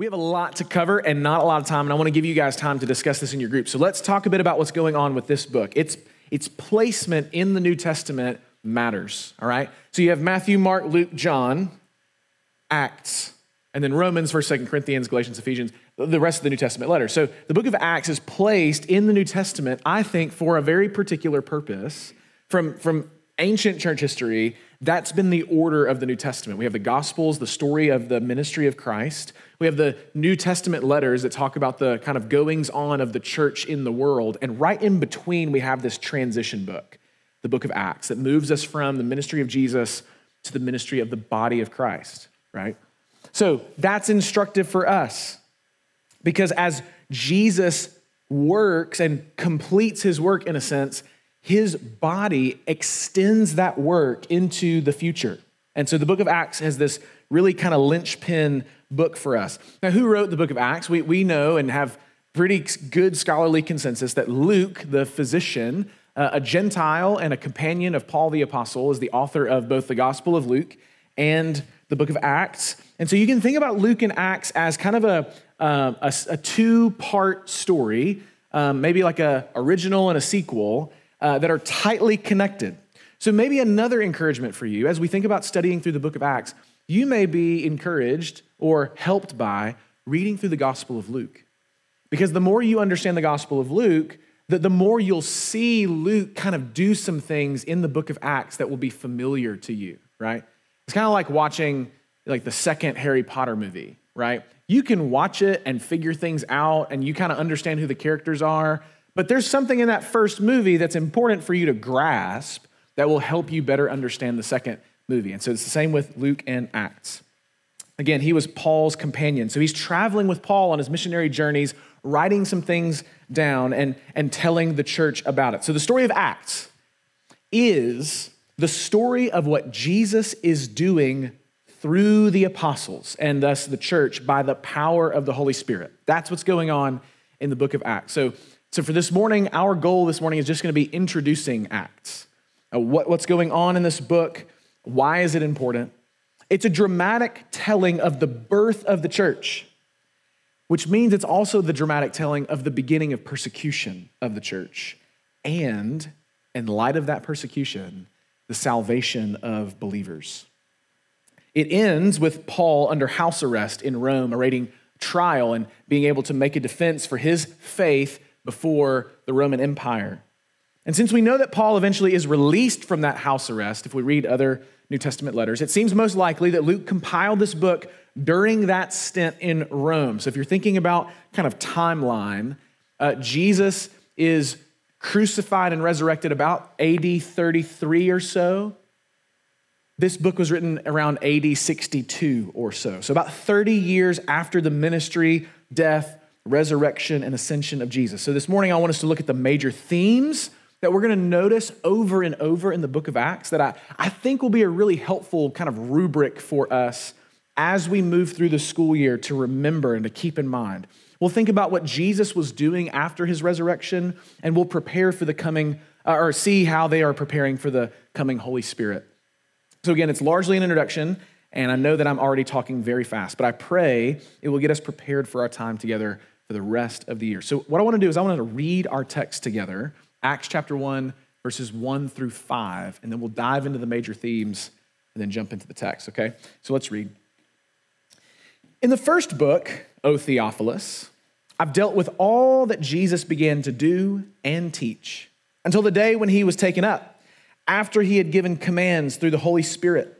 We have a lot to cover and not a lot of time, and I want to give you guys time to discuss this in your group. So let's talk a bit about what's going on with this book. Its, its placement in the New Testament matters, all right? So you have Matthew, Mark, Luke, John, Acts, and then Romans, 1st, 2nd Corinthians, Galatians, Ephesians, the rest of the New Testament letters. So the book of Acts is placed in the New Testament, I think, for a very particular purpose. From, from ancient church history, that's been the order of the New Testament. We have the Gospels, the story of the ministry of Christ. We have the New Testament letters that talk about the kind of goings on of the church in the world. And right in between, we have this transition book, the book of Acts, that moves us from the ministry of Jesus to the ministry of the body of Christ, right? So that's instructive for us because as Jesus works and completes his work in a sense, his body extends that work into the future. And so the book of Acts has this really kind of linchpin book for us. Now, who wrote the book of Acts? We, we know and have pretty good scholarly consensus that Luke, the physician, uh, a Gentile and a companion of Paul the Apostle, is the author of both the Gospel of Luke and the book of Acts. And so you can think about Luke and Acts as kind of a, uh, a, a two part story, um, maybe like a original and a sequel uh, that are tightly connected. So, maybe another encouragement for you as we think about studying through the book of Acts, you may be encouraged or helped by reading through the Gospel of Luke. Because the more you understand the Gospel of Luke, the, the more you'll see Luke kind of do some things in the book of Acts that will be familiar to you, right? It's kind of like watching like the second Harry Potter movie, right? You can watch it and figure things out and you kind of understand who the characters are, but there's something in that first movie that's important for you to grasp that will help you better understand the second movie. And so it's the same with Luke and Acts. Again, he was Paul's companion. So he's traveling with Paul on his missionary journeys, writing some things down and, and telling the church about it. So the story of Acts is the story of what Jesus is doing through the apostles and thus the church by the power of the Holy Spirit. That's what's going on in the book of Acts. So so, for this morning, our goal this morning is just going to be introducing Acts. Uh, what, what's going on in this book? Why is it important? It's a dramatic telling of the birth of the church, which means it's also the dramatic telling of the beginning of persecution of the church. And in light of that persecution, the salvation of believers. It ends with Paul under house arrest in Rome, awaiting trial and being able to make a defense for his faith before the Roman Empire. And since we know that Paul eventually is released from that house arrest, if we read other New Testament letters, it seems most likely that Luke compiled this book during that stint in Rome. So if you're thinking about kind of timeline, uh, Jesus is crucified and resurrected about AD 33 or so. This book was written around AD 62 or so. So about 30 years after the ministry, death, resurrection, and ascension of Jesus. So this morning, I want us to look at the major themes that we're going to notice over and over in the book of Acts that I, I think will be a really helpful kind of rubric for us as we move through the school year to remember and to keep in mind. We'll think about what Jesus was doing after his resurrection, and we'll prepare for the coming, uh, or see how they are preparing for the coming Holy Spirit. So, again, it's largely an introduction, and I know that I'm already talking very fast, but I pray it will get us prepared for our time together for the rest of the year. So, what I want to do is I want to read our text together, Acts chapter 1, verses 1 through 5, and then we'll dive into the major themes and then jump into the text, okay? So, let's read. In the first book, O Theophilus, I've dealt with all that Jesus began to do and teach until the day when he was taken up, after he had given commands through the Holy Spirit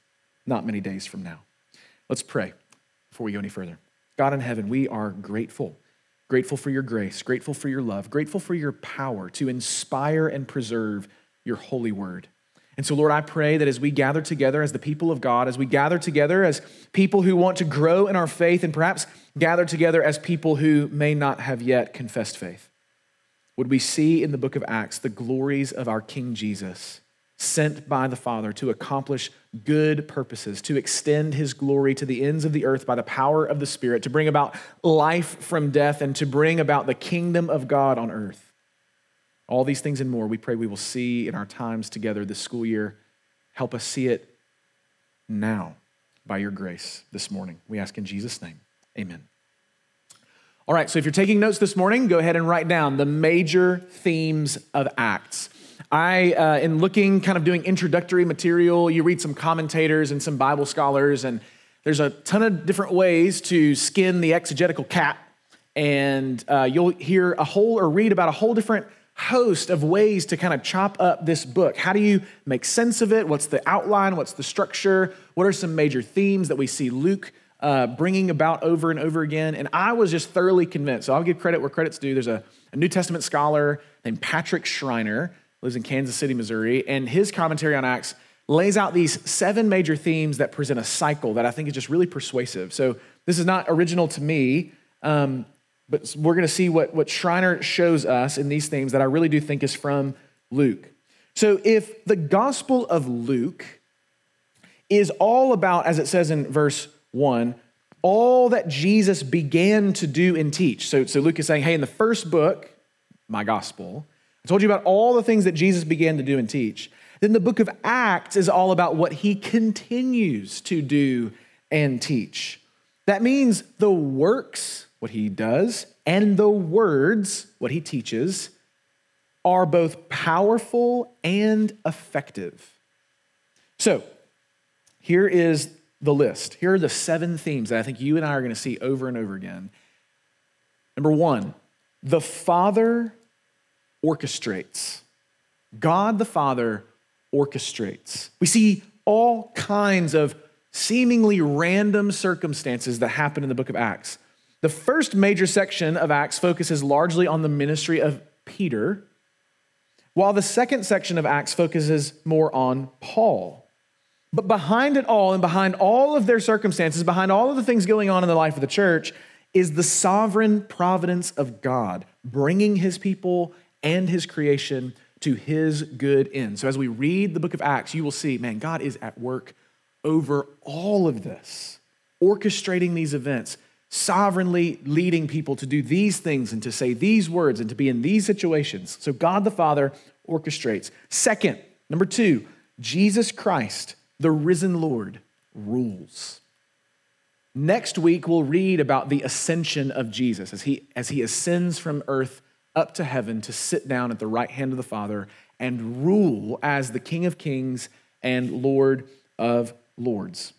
not many days from now. Let's pray before we go any further. God in heaven, we are grateful. Grateful for your grace, grateful for your love, grateful for your power to inspire and preserve your holy word. And so, Lord, I pray that as we gather together as the people of God, as we gather together as people who want to grow in our faith, and perhaps gather together as people who may not have yet confessed faith, would we see in the book of Acts the glories of our King Jesus, sent by the Father to accomplish good purposes, to extend his glory to the ends of the earth by the power of the Spirit, to bring about life from death, and to bring about the kingdom of God on earth. All these things and more, we pray we will see in our times together this school year. Help us see it now by your grace this morning. We ask in Jesus' name. Amen. All right, so if you're taking notes this morning, go ahead and write down the major themes of Acts. I, uh, in looking, kind of doing introductory material, you read some commentators and some Bible scholars, and there's a ton of different ways to skin the exegetical cat. And uh, you'll hear a whole or read about a whole different host of ways to kind of chop up this book. How do you make sense of it? What's the outline? What's the structure? What are some major themes that we see Luke uh, bringing about over and over again? And I was just thoroughly convinced. So I'll give credit where credit's due. There's a, a New Testament scholar named Patrick Schreiner, lives in Kansas City, Missouri, and his commentary on Acts lays out these seven major themes that present a cycle that I think is just really persuasive. So this is not original to me. Um, but we're going to see what, what Schreiner shows us in these themes that I really do think is from Luke. So if the Gospel of Luke is all about, as it says in verse 1, all that Jesus began to do and teach. So, so Luke is saying, hey, in the first book, my gospel, I told you about all the things that Jesus began to do and teach. Then the book of Acts is all about what he continues to do and teach. That means the works what he does, and the words, what he teaches, are both powerful and effective. So, here is the list. Here are the seven themes that I think you and I are going to see over and over again. Number one, the Father orchestrates. God the Father orchestrates. We see all kinds of seemingly random circumstances that happen in the book of Acts. The first major section of Acts focuses largely on the ministry of Peter, while the second section of Acts focuses more on Paul. But behind it all, and behind all of their circumstances, behind all of the things going on in the life of the church, is the sovereign providence of God, bringing his people and his creation to his good end. So as we read the book of Acts, you will see, man, God is at work over all of this, orchestrating these events, sovereignly leading people to do these things and to say these words and to be in these situations. So God the Father orchestrates. Second, number two, Jesus Christ, the risen Lord, rules. Next week, we'll read about the ascension of Jesus as he, as he ascends from earth up to heaven to sit down at the right hand of the Father and rule as the King of Kings and Lord of Lords.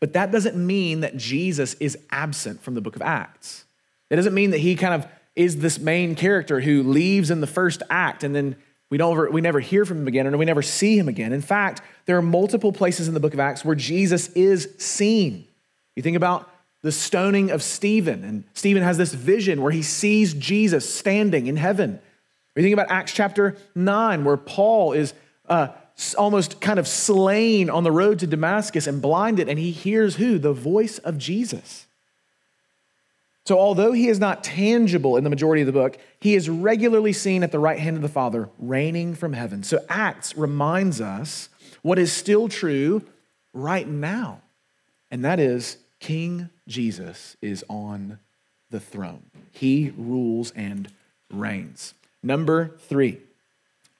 But that doesn't mean that Jesus is absent from the book of Acts. It doesn't mean that he kind of is this main character who leaves in the first act and then we, don't ever, we never hear from him again and we never see him again. In fact, there are multiple places in the book of Acts where Jesus is seen. You think about the stoning of Stephen, and Stephen has this vision where he sees Jesus standing in heaven. You think about Acts chapter 9, where Paul is uh, almost kind of slain on the road to Damascus and blinded, and he hears who? The voice of Jesus. So, although he is not tangible in the majority of the book, he is regularly seen at the right hand of the Father, reigning from heaven. So, Acts reminds us what is still true right now, and that is King Jesus is on the throne. He rules and reigns. Number three,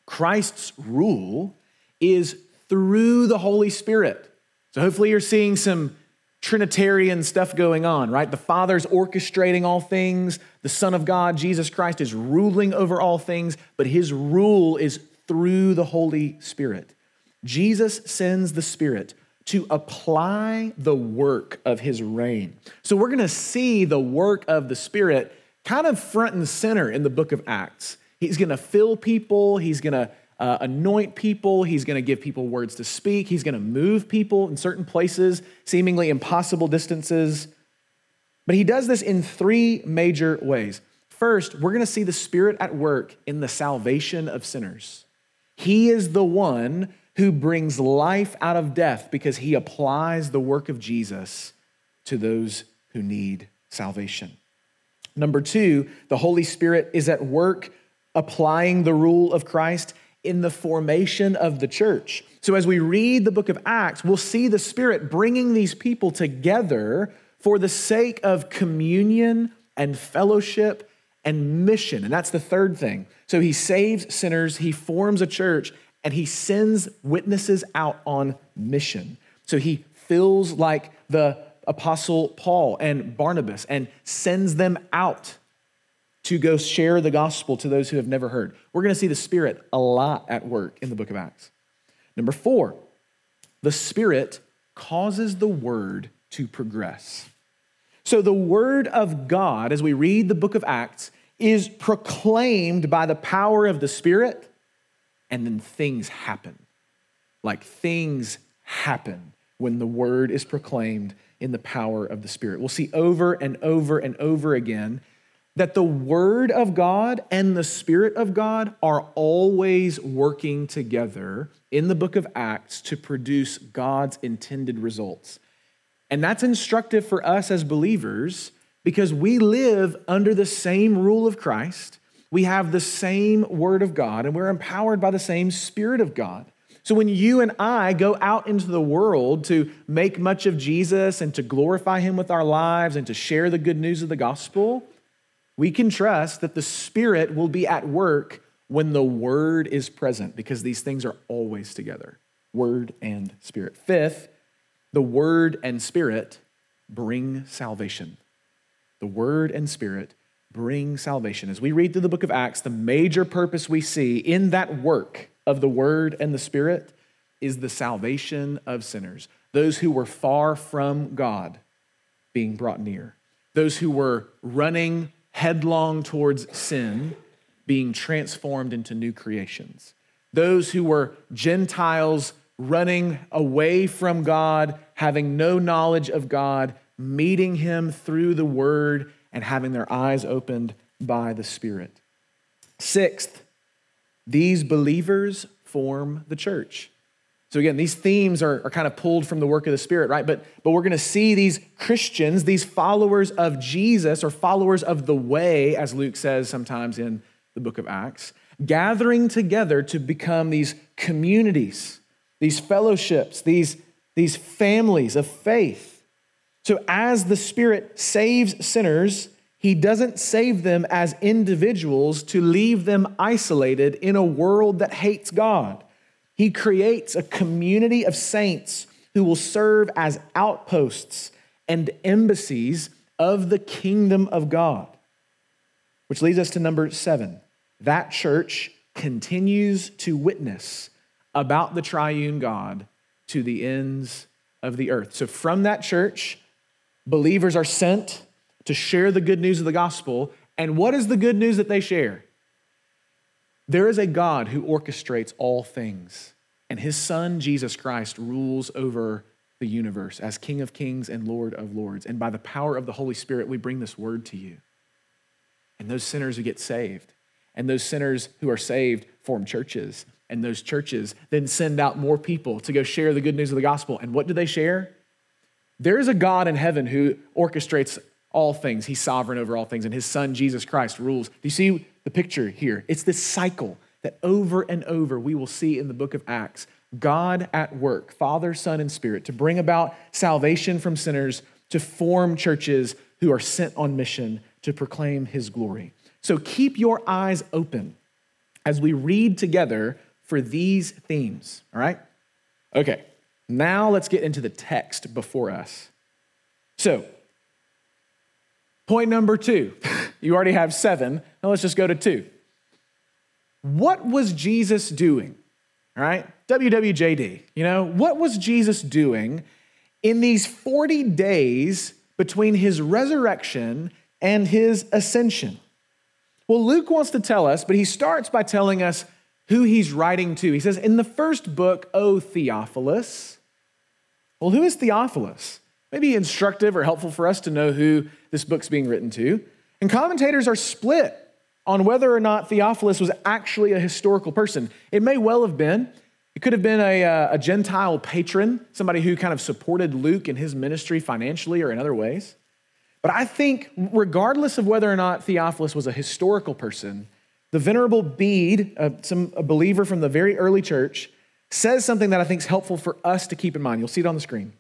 Christ's rule is through the Holy Spirit. So hopefully you're seeing some Trinitarian stuff going on, right? The Father's orchestrating all things, the Son of God, Jesus Christ, is ruling over all things, but his rule is through the Holy Spirit. Jesus sends the Spirit to apply the work of his reign. So we're going to see the work of the Spirit kind of front and center in the book of Acts. He's going to fill people, he's going to uh, anoint people. He's going to give people words to speak. He's going to move people in certain places, seemingly impossible distances. But he does this in three major ways. First, we're going to see the Spirit at work in the salvation of sinners. He is the one who brings life out of death because he applies the work of Jesus to those who need salvation. Number two, the Holy Spirit is at work applying the rule of Christ in the formation of the church. So, as we read the book of Acts, we'll see the Spirit bringing these people together for the sake of communion and fellowship and mission. And that's the third thing. So, He saves sinners, He forms a church, and He sends witnesses out on mission. So, He feels like the Apostle Paul and Barnabas and sends them out to go share the gospel to those who have never heard. We're going to see the Spirit a lot at work in the book of Acts. Number four, the Spirit causes the word to progress. So, the word of God, as we read the book of Acts, is proclaimed by the power of the Spirit, and then things happen. Like things happen when the word is proclaimed in the power of the Spirit. We'll see over and over and over again that the Word of God and the Spirit of God are always working together in the book of Acts to produce God's intended results. And that's instructive for us as believers because we live under the same rule of Christ. We have the same Word of God, and we're empowered by the same Spirit of God. So when you and I go out into the world to make much of Jesus and to glorify him with our lives and to share the good news of the gospel, we can trust that the Spirit will be at work when the Word is present because these things are always together Word and Spirit. Fifth, the Word and Spirit bring salvation. The Word and Spirit bring salvation. As we read through the book of Acts, the major purpose we see in that work of the Word and the Spirit is the salvation of sinners, those who were far from God being brought near, those who were running headlong towards sin being transformed into new creations, those who were Gentiles running away from God, having no knowledge of God, meeting Him through the Word and having their eyes opened by the Spirit. Sixth, these believers form the church. So again, these themes are, are kind of pulled from the work of the Spirit, right? But, but we're going to see these Christians, these followers of Jesus, or followers of the way, as Luke says sometimes in the book of Acts, gathering together to become these communities, these fellowships, these, these families of faith. So as the Spirit saves sinners, he doesn't save them as individuals to leave them isolated in a world that hates God. He creates a community of saints who will serve as outposts and embassies of the kingdom of God. Which leads us to number seven. That church continues to witness about the triune God to the ends of the earth. So, from that church, believers are sent to share the good news of the gospel. And what is the good news that they share? There is a God who orchestrates all things, and his son, Jesus Christ, rules over the universe as King of kings and Lord of lords. And by the power of the Holy Spirit, we bring this word to you. And those sinners who get saved, and those sinners who are saved form churches. And those churches then send out more people to go share the good news of the gospel. And what do they share? There is a God in heaven who orchestrates all things. He's sovereign over all things, and his son, Jesus Christ, rules. Do you see the picture here? It's this cycle that over and over we will see in the book of Acts God at work, Father, Son, and Spirit, to bring about salvation from sinners, to form churches who are sent on mission to proclaim his glory. So keep your eyes open as we read together for these themes, all right? Okay, now let's get into the text before us. So, Point number two. You already have seven. Now let's just go to two. What was Jesus doing? All right? WWJD. You know, what was Jesus doing in these 40 days between his resurrection and his ascension? Well, Luke wants to tell us, but he starts by telling us who he's writing to. He says, In the first book, O Theophilus. Well, who is Theophilus? maybe instructive or helpful for us to know who this book's being written to. And commentators are split on whether or not Theophilus was actually a historical person. It may well have been. It could have been a, uh, a Gentile patron, somebody who kind of supported Luke in his ministry financially or in other ways. But I think, regardless of whether or not Theophilus was a historical person, the Venerable Bede, uh, some, a believer from the very early church, says something that I think is helpful for us to keep in mind. You'll see it on the screen.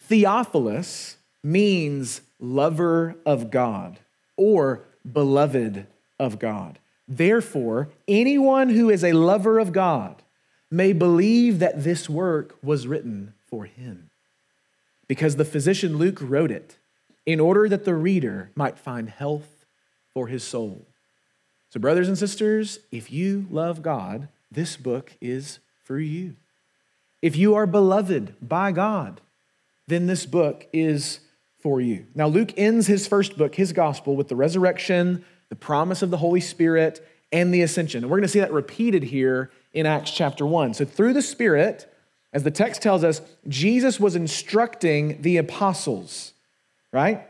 Theophilus means lover of God or beloved of God. Therefore, anyone who is a lover of God may believe that this work was written for him. Because the physician Luke wrote it in order that the reader might find health for his soul. So, brothers and sisters, if you love God, this book is for you. If you are beloved by God, then this book is for you. Now, Luke ends his first book, his gospel, with the resurrection, the promise of the Holy Spirit, and the ascension. And we're going to see that repeated here in Acts chapter 1. So, through the Spirit, as the text tells us, Jesus was instructing the apostles, right?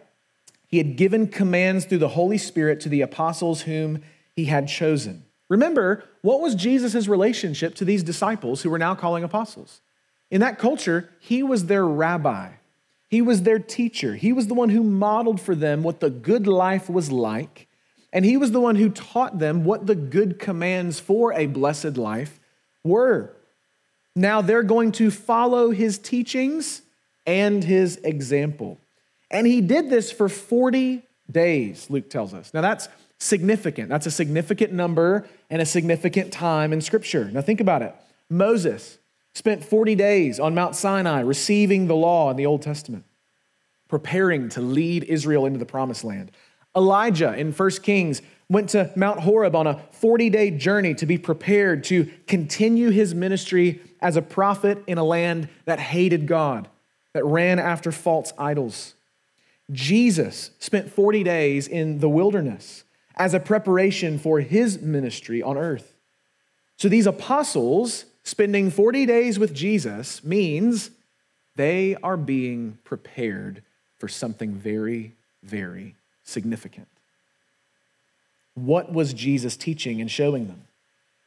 He had given commands through the Holy Spirit to the apostles whom he had chosen. Remember, what was Jesus' relationship to these disciples who were now calling apostles? In that culture, he was their rabbi. He was their teacher. He was the one who modeled for them what the good life was like. And he was the one who taught them what the good commands for a blessed life were. Now they're going to follow his teachings and his example. And he did this for 40 days, Luke tells us. Now that's significant. That's a significant number and a significant time in Scripture. Now think about it. Moses, spent 40 days on Mount Sinai receiving the law in the Old Testament, preparing to lead Israel into the promised land. Elijah in 1 Kings went to Mount Horeb on a 40 day journey to be prepared to continue his ministry as a prophet in a land that hated God, that ran after false idols. Jesus spent 40 days in the wilderness as a preparation for his ministry on earth. So these apostles spending 40 days with Jesus means they are being prepared for something very, very significant. What was Jesus teaching and showing them?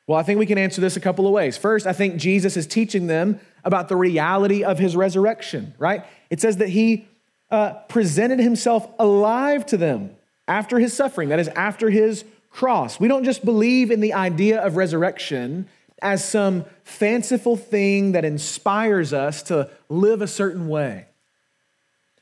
Well, I think we can answer this a couple of ways. First, I think Jesus is teaching them about the reality of his resurrection, right? It says that he uh, presented himself alive to them after his suffering, that is, after his cross. We don't just believe in the idea of resurrection as some fanciful thing that inspires us to live a certain way.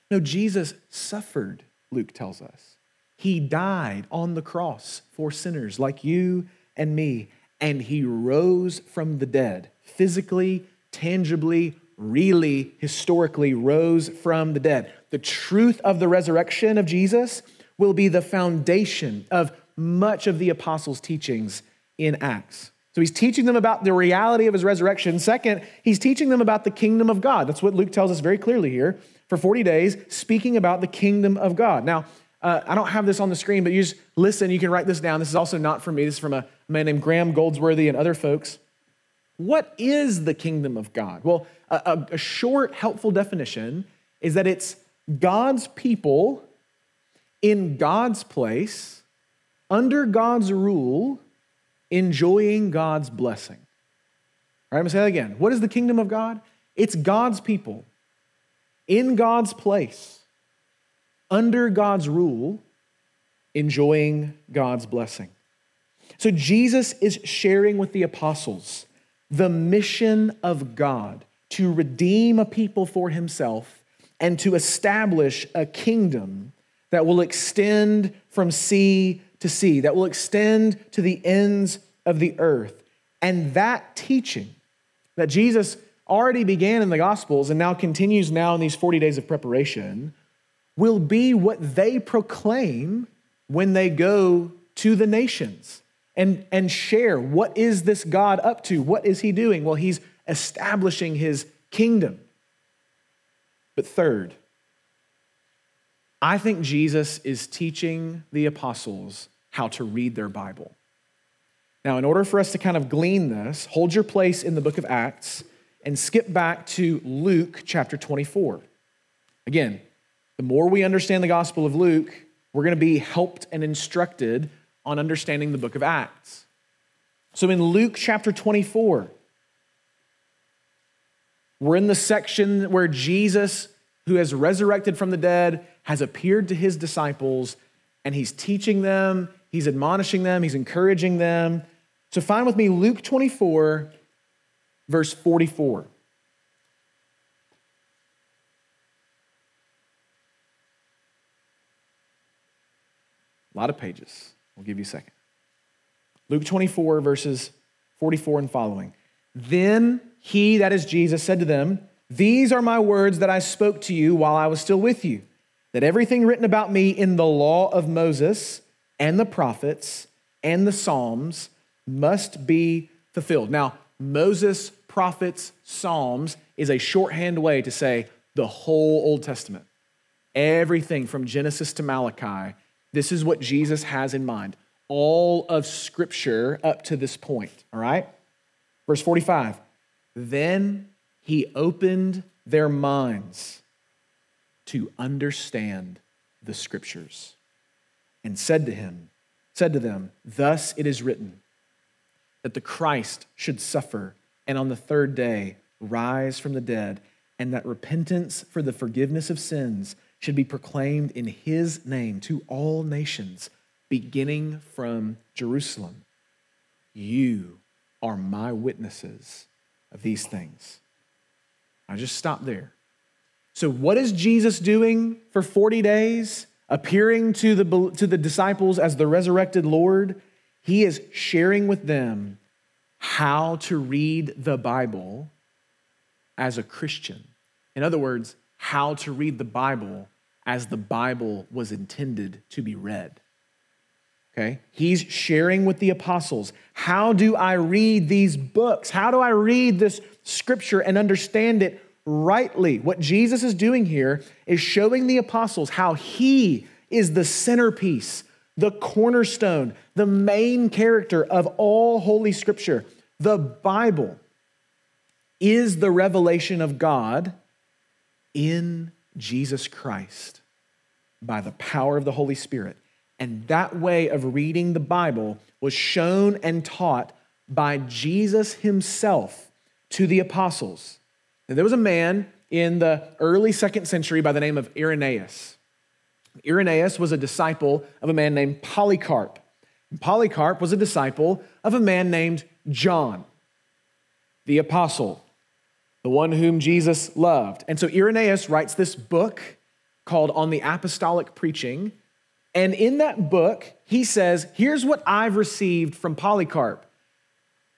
No, Jesus suffered, Luke tells us. He died on the cross for sinners like you and me, and he rose from the dead, physically, tangibly, really, historically rose from the dead. The truth of the resurrection of Jesus will be the foundation of much of the apostles' teachings in Acts. So he's teaching them about the reality of his resurrection. Second, he's teaching them about the kingdom of God. That's what Luke tells us very clearly here for 40 days, speaking about the kingdom of God. Now, uh, I don't have this on the screen, but you just listen. You can write this down. This is also not from me. This is from a man named Graham Goldsworthy and other folks. What is the kingdom of God? Well, a, a short, helpful definition is that it's God's people in God's place, under God's rule, enjoying God's blessing. All right, I'm gonna say that again. What is the kingdom of God? It's God's people in God's place, under God's rule, enjoying God's blessing. So Jesus is sharing with the apostles the mission of God to redeem a people for himself and to establish a kingdom that will extend from sea to sea, that will extend to the ends of the earth. And that teaching that Jesus already began in the Gospels and now continues now in these 40 days of preparation will be what they proclaim when they go to the nations and, and share what is this God up to? What is he doing? Well, he's establishing his kingdom. But third, I think Jesus is teaching the apostles how to read their Bible. Now, in order for us to kind of glean this, hold your place in the book of Acts and skip back to Luke chapter 24. Again, the more we understand the Gospel of Luke, we're going to be helped and instructed on understanding the book of Acts. So in Luke chapter 24, we're in the section where Jesus, who has resurrected from the dead, has appeared to his disciples and he's teaching them, he's admonishing them, he's encouraging them. So find with me Luke 24, verse 44. A lot of pages. We'll give you a second. Luke 24, verses 44 and following. Then he, that is Jesus, said to them, These are my words that I spoke to you while I was still with you, that everything written about me in the law of Moses and the prophets and the Psalms must be fulfilled. Now, Moses, prophets, Psalms is a shorthand way to say the whole Old Testament. Everything from Genesis to Malachi this is what Jesus has in mind. All of Scripture up to this point, all right? Verse 45 Then he opened their minds to understand the Scriptures and said to him, said to them, Thus it is written that the Christ should suffer and on the third day rise from the dead, and that repentance for the forgiveness of sins should be proclaimed in his name to all nations, beginning from Jerusalem. You are my witnesses of these things. I just stop there. So, what is Jesus doing for 40 days? Appearing to the, to the disciples as the resurrected Lord, he is sharing with them how to read the Bible as a Christian. In other words, how to read the Bible as the Bible was intended to be read. Okay? He's sharing with the apostles how do I read these books? How do I read this scripture and understand it rightly? What Jesus is doing here is showing the apostles how he is the centerpiece, the cornerstone, the main character of all Holy Scripture. The Bible is the revelation of God in Jesus Christ by the power of the Holy Spirit. And that way of reading the Bible was shown and taught by Jesus himself to the apostles. And there was a man in the early second century by the name of Irenaeus. Irenaeus was a disciple of a man named Polycarp. Polycarp was a disciple of a man named John, the apostle the one whom Jesus loved. And so Irenaeus writes this book called On the Apostolic Preaching. And in that book, he says, Here's what I've received from Polycarp,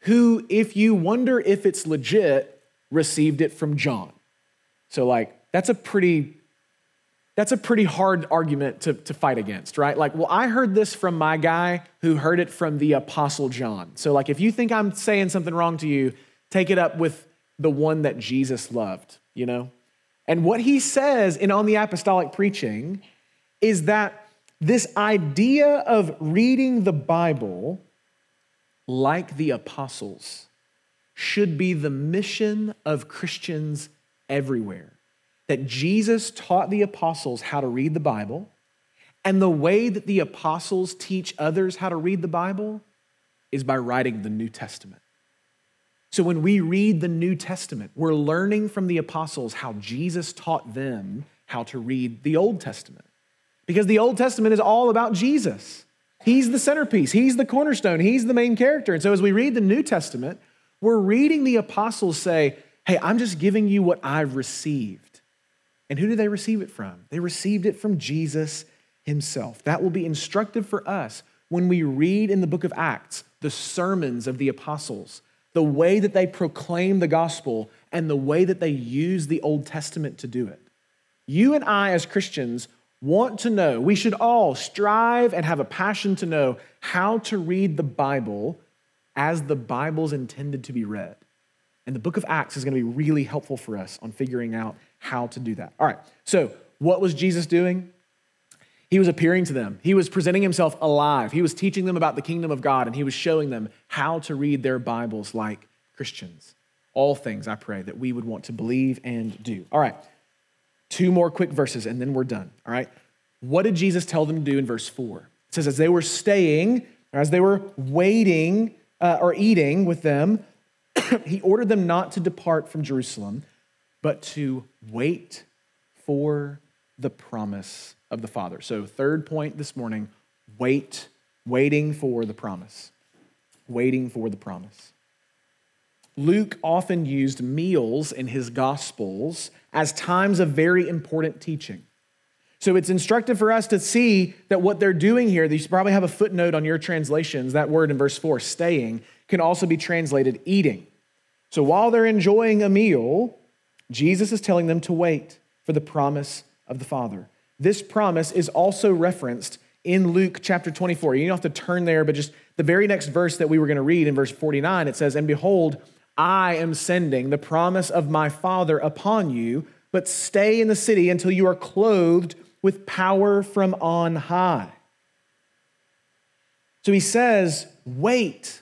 who, if you wonder if it's legit, received it from John. So, like, that's a pretty that's a pretty hard argument to, to fight against, right? Like, well, I heard this from my guy who heard it from the Apostle John. So, like, if you think I'm saying something wrong to you, take it up with the one that Jesus loved, you know? And what he says in On the Apostolic Preaching is that this idea of reading the Bible like the apostles should be the mission of Christians everywhere. That Jesus taught the apostles how to read the Bible, and the way that the apostles teach others how to read the Bible is by writing the New Testament. So when we read the New Testament, we're learning from the apostles how Jesus taught them how to read the Old Testament. Because the Old Testament is all about Jesus. He's the centerpiece, He's the cornerstone, He's the main character. And so as we read the New Testament, we're reading the apostles say, Hey, I'm just giving you what I've received. And who did they receive it from? They received it from Jesus Himself. That will be instructive for us when we read in the book of Acts the sermons of the apostles the way that they proclaim the gospel, and the way that they use the Old Testament to do it. You and I, as Christians, want to know, we should all strive and have a passion to know how to read the Bible as the Bible's intended to be read. And the book of Acts is going to be really helpful for us on figuring out how to do that. All right, so what was Jesus doing? He was appearing to them. He was presenting himself alive. He was teaching them about the kingdom of God, and he was showing them how to read their Bibles like Christians. All things, I pray, that we would want to believe and do. All right, two more quick verses, and then we're done. All right, what did Jesus tell them to do in verse 4? It says, As they were staying As they were waiting uh, or eating with them, he ordered them not to depart from Jerusalem, but to wait for the promise of the Father. So, third point this morning wait, waiting for the promise. Waiting for the promise. Luke often used meals in his Gospels as times of very important teaching. So it's instructive for us to see that what they're doing here, you probably have a footnote on your translations, that word in verse 4, staying, can also be translated eating. So while they're enjoying a meal, Jesus is telling them to wait for the promise of the Father. This promise is also referenced in Luke chapter 24. You don't have to turn there, but just the very next verse that we were going to read in verse 49, it says, And behold, I am sending the promise of my Father upon you, but stay in the city until you are clothed with power from on high. So he says, Wait.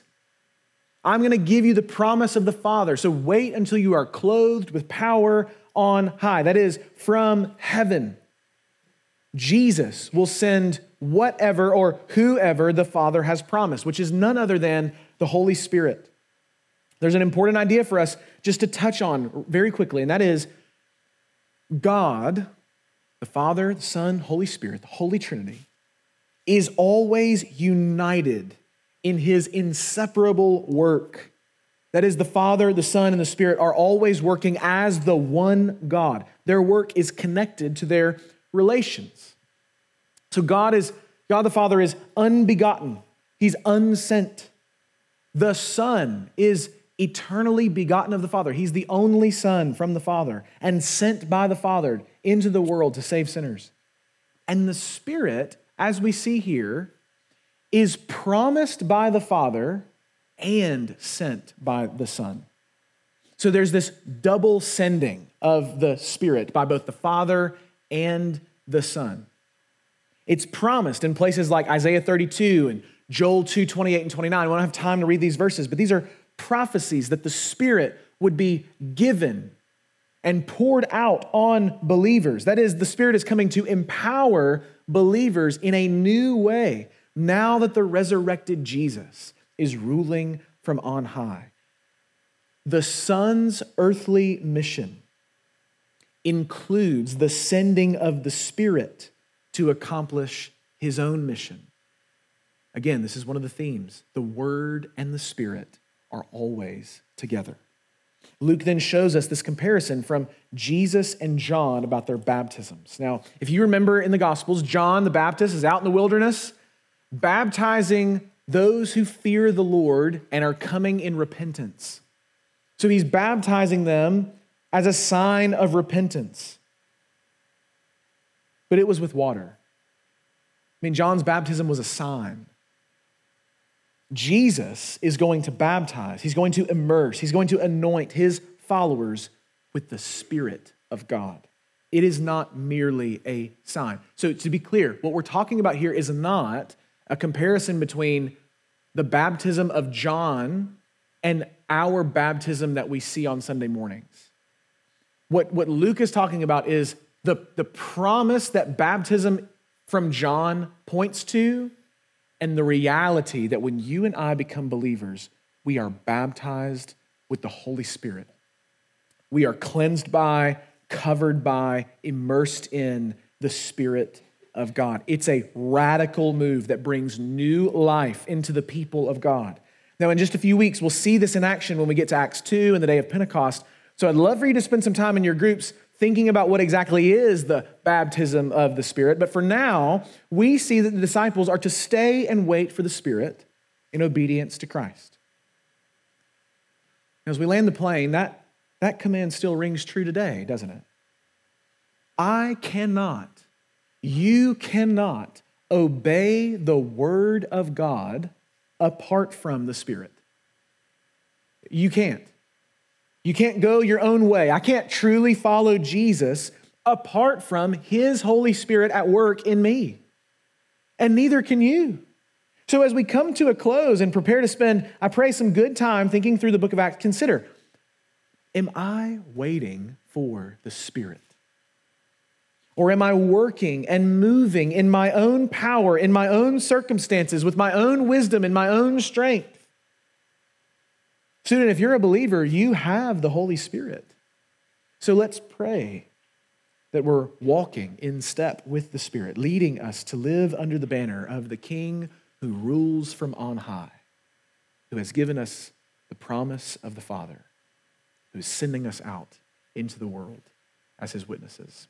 I'm going to give you the promise of the Father. So wait until you are clothed with power on high. That is, from heaven. Jesus will send whatever or whoever the Father has promised, which is none other than the Holy Spirit. There's an important idea for us just to touch on very quickly, and that is God, the Father, the Son, Holy Spirit, the Holy Trinity, is always united in his inseparable work. That is, the Father, the Son, and the Spirit are always working as the one God. Their work is connected to their relations. So God is God the Father is unbegotten. He's unsent. The Son is eternally begotten of the Father. He's the only Son from the Father and sent by the Father into the world to save sinners. And the Spirit, as we see here, is promised by the Father and sent by the Son. So there's this double sending of the Spirit by both the Father and the Son. It's promised in places like Isaiah 32 and Joel 2 28 and 29. I don't have time to read these verses, but these are prophecies that the Spirit would be given and poured out on believers. That is, the Spirit is coming to empower believers in a new way now that the resurrected Jesus is ruling from on high. The Son's earthly mission includes the sending of the Spirit to accomplish his own mission. Again, this is one of the themes the Word and the Spirit are always together. Luke then shows us this comparison from Jesus and John about their baptisms. Now, if you remember in the Gospels, John the Baptist is out in the wilderness baptizing those who fear the Lord and are coming in repentance. So he's baptizing them as a sign of repentance. But it was with water. I mean, John's baptism was a sign. Jesus is going to baptize, he's going to immerse, he's going to anoint his followers with the Spirit of God. It is not merely a sign. So, to be clear, what we're talking about here is not a comparison between the baptism of John and our baptism that we see on Sunday mornings. What, what Luke is talking about is the, the promise that baptism from John points to and the reality that when you and I become believers, we are baptized with the Holy Spirit. We are cleansed by, covered by, immersed in the Spirit of God. It's a radical move that brings new life into the people of God. Now, in just a few weeks, we'll see this in action when we get to Acts 2 and the day of Pentecost. So I'd love for you to spend some time in your groups thinking about what exactly is the baptism of the Spirit. But for now, we see that the disciples are to stay and wait for the Spirit in obedience to Christ. As we land the plane, that, that command still rings true today, doesn't it? I cannot, you cannot obey the word of God apart from the Spirit. You can't. You can't go your own way. I can't truly follow Jesus apart from His Holy Spirit at work in me. And neither can you. So, as we come to a close and prepare to spend, I pray, some good time thinking through the book of Acts, consider Am I waiting for the Spirit? Or am I working and moving in my own power, in my own circumstances, with my own wisdom, in my own strength? Student, if you're a believer, you have the Holy Spirit. So let's pray that we're walking in step with the Spirit, leading us to live under the banner of the King who rules from on high, who has given us the promise of the Father, who is sending us out into the world as his witnesses.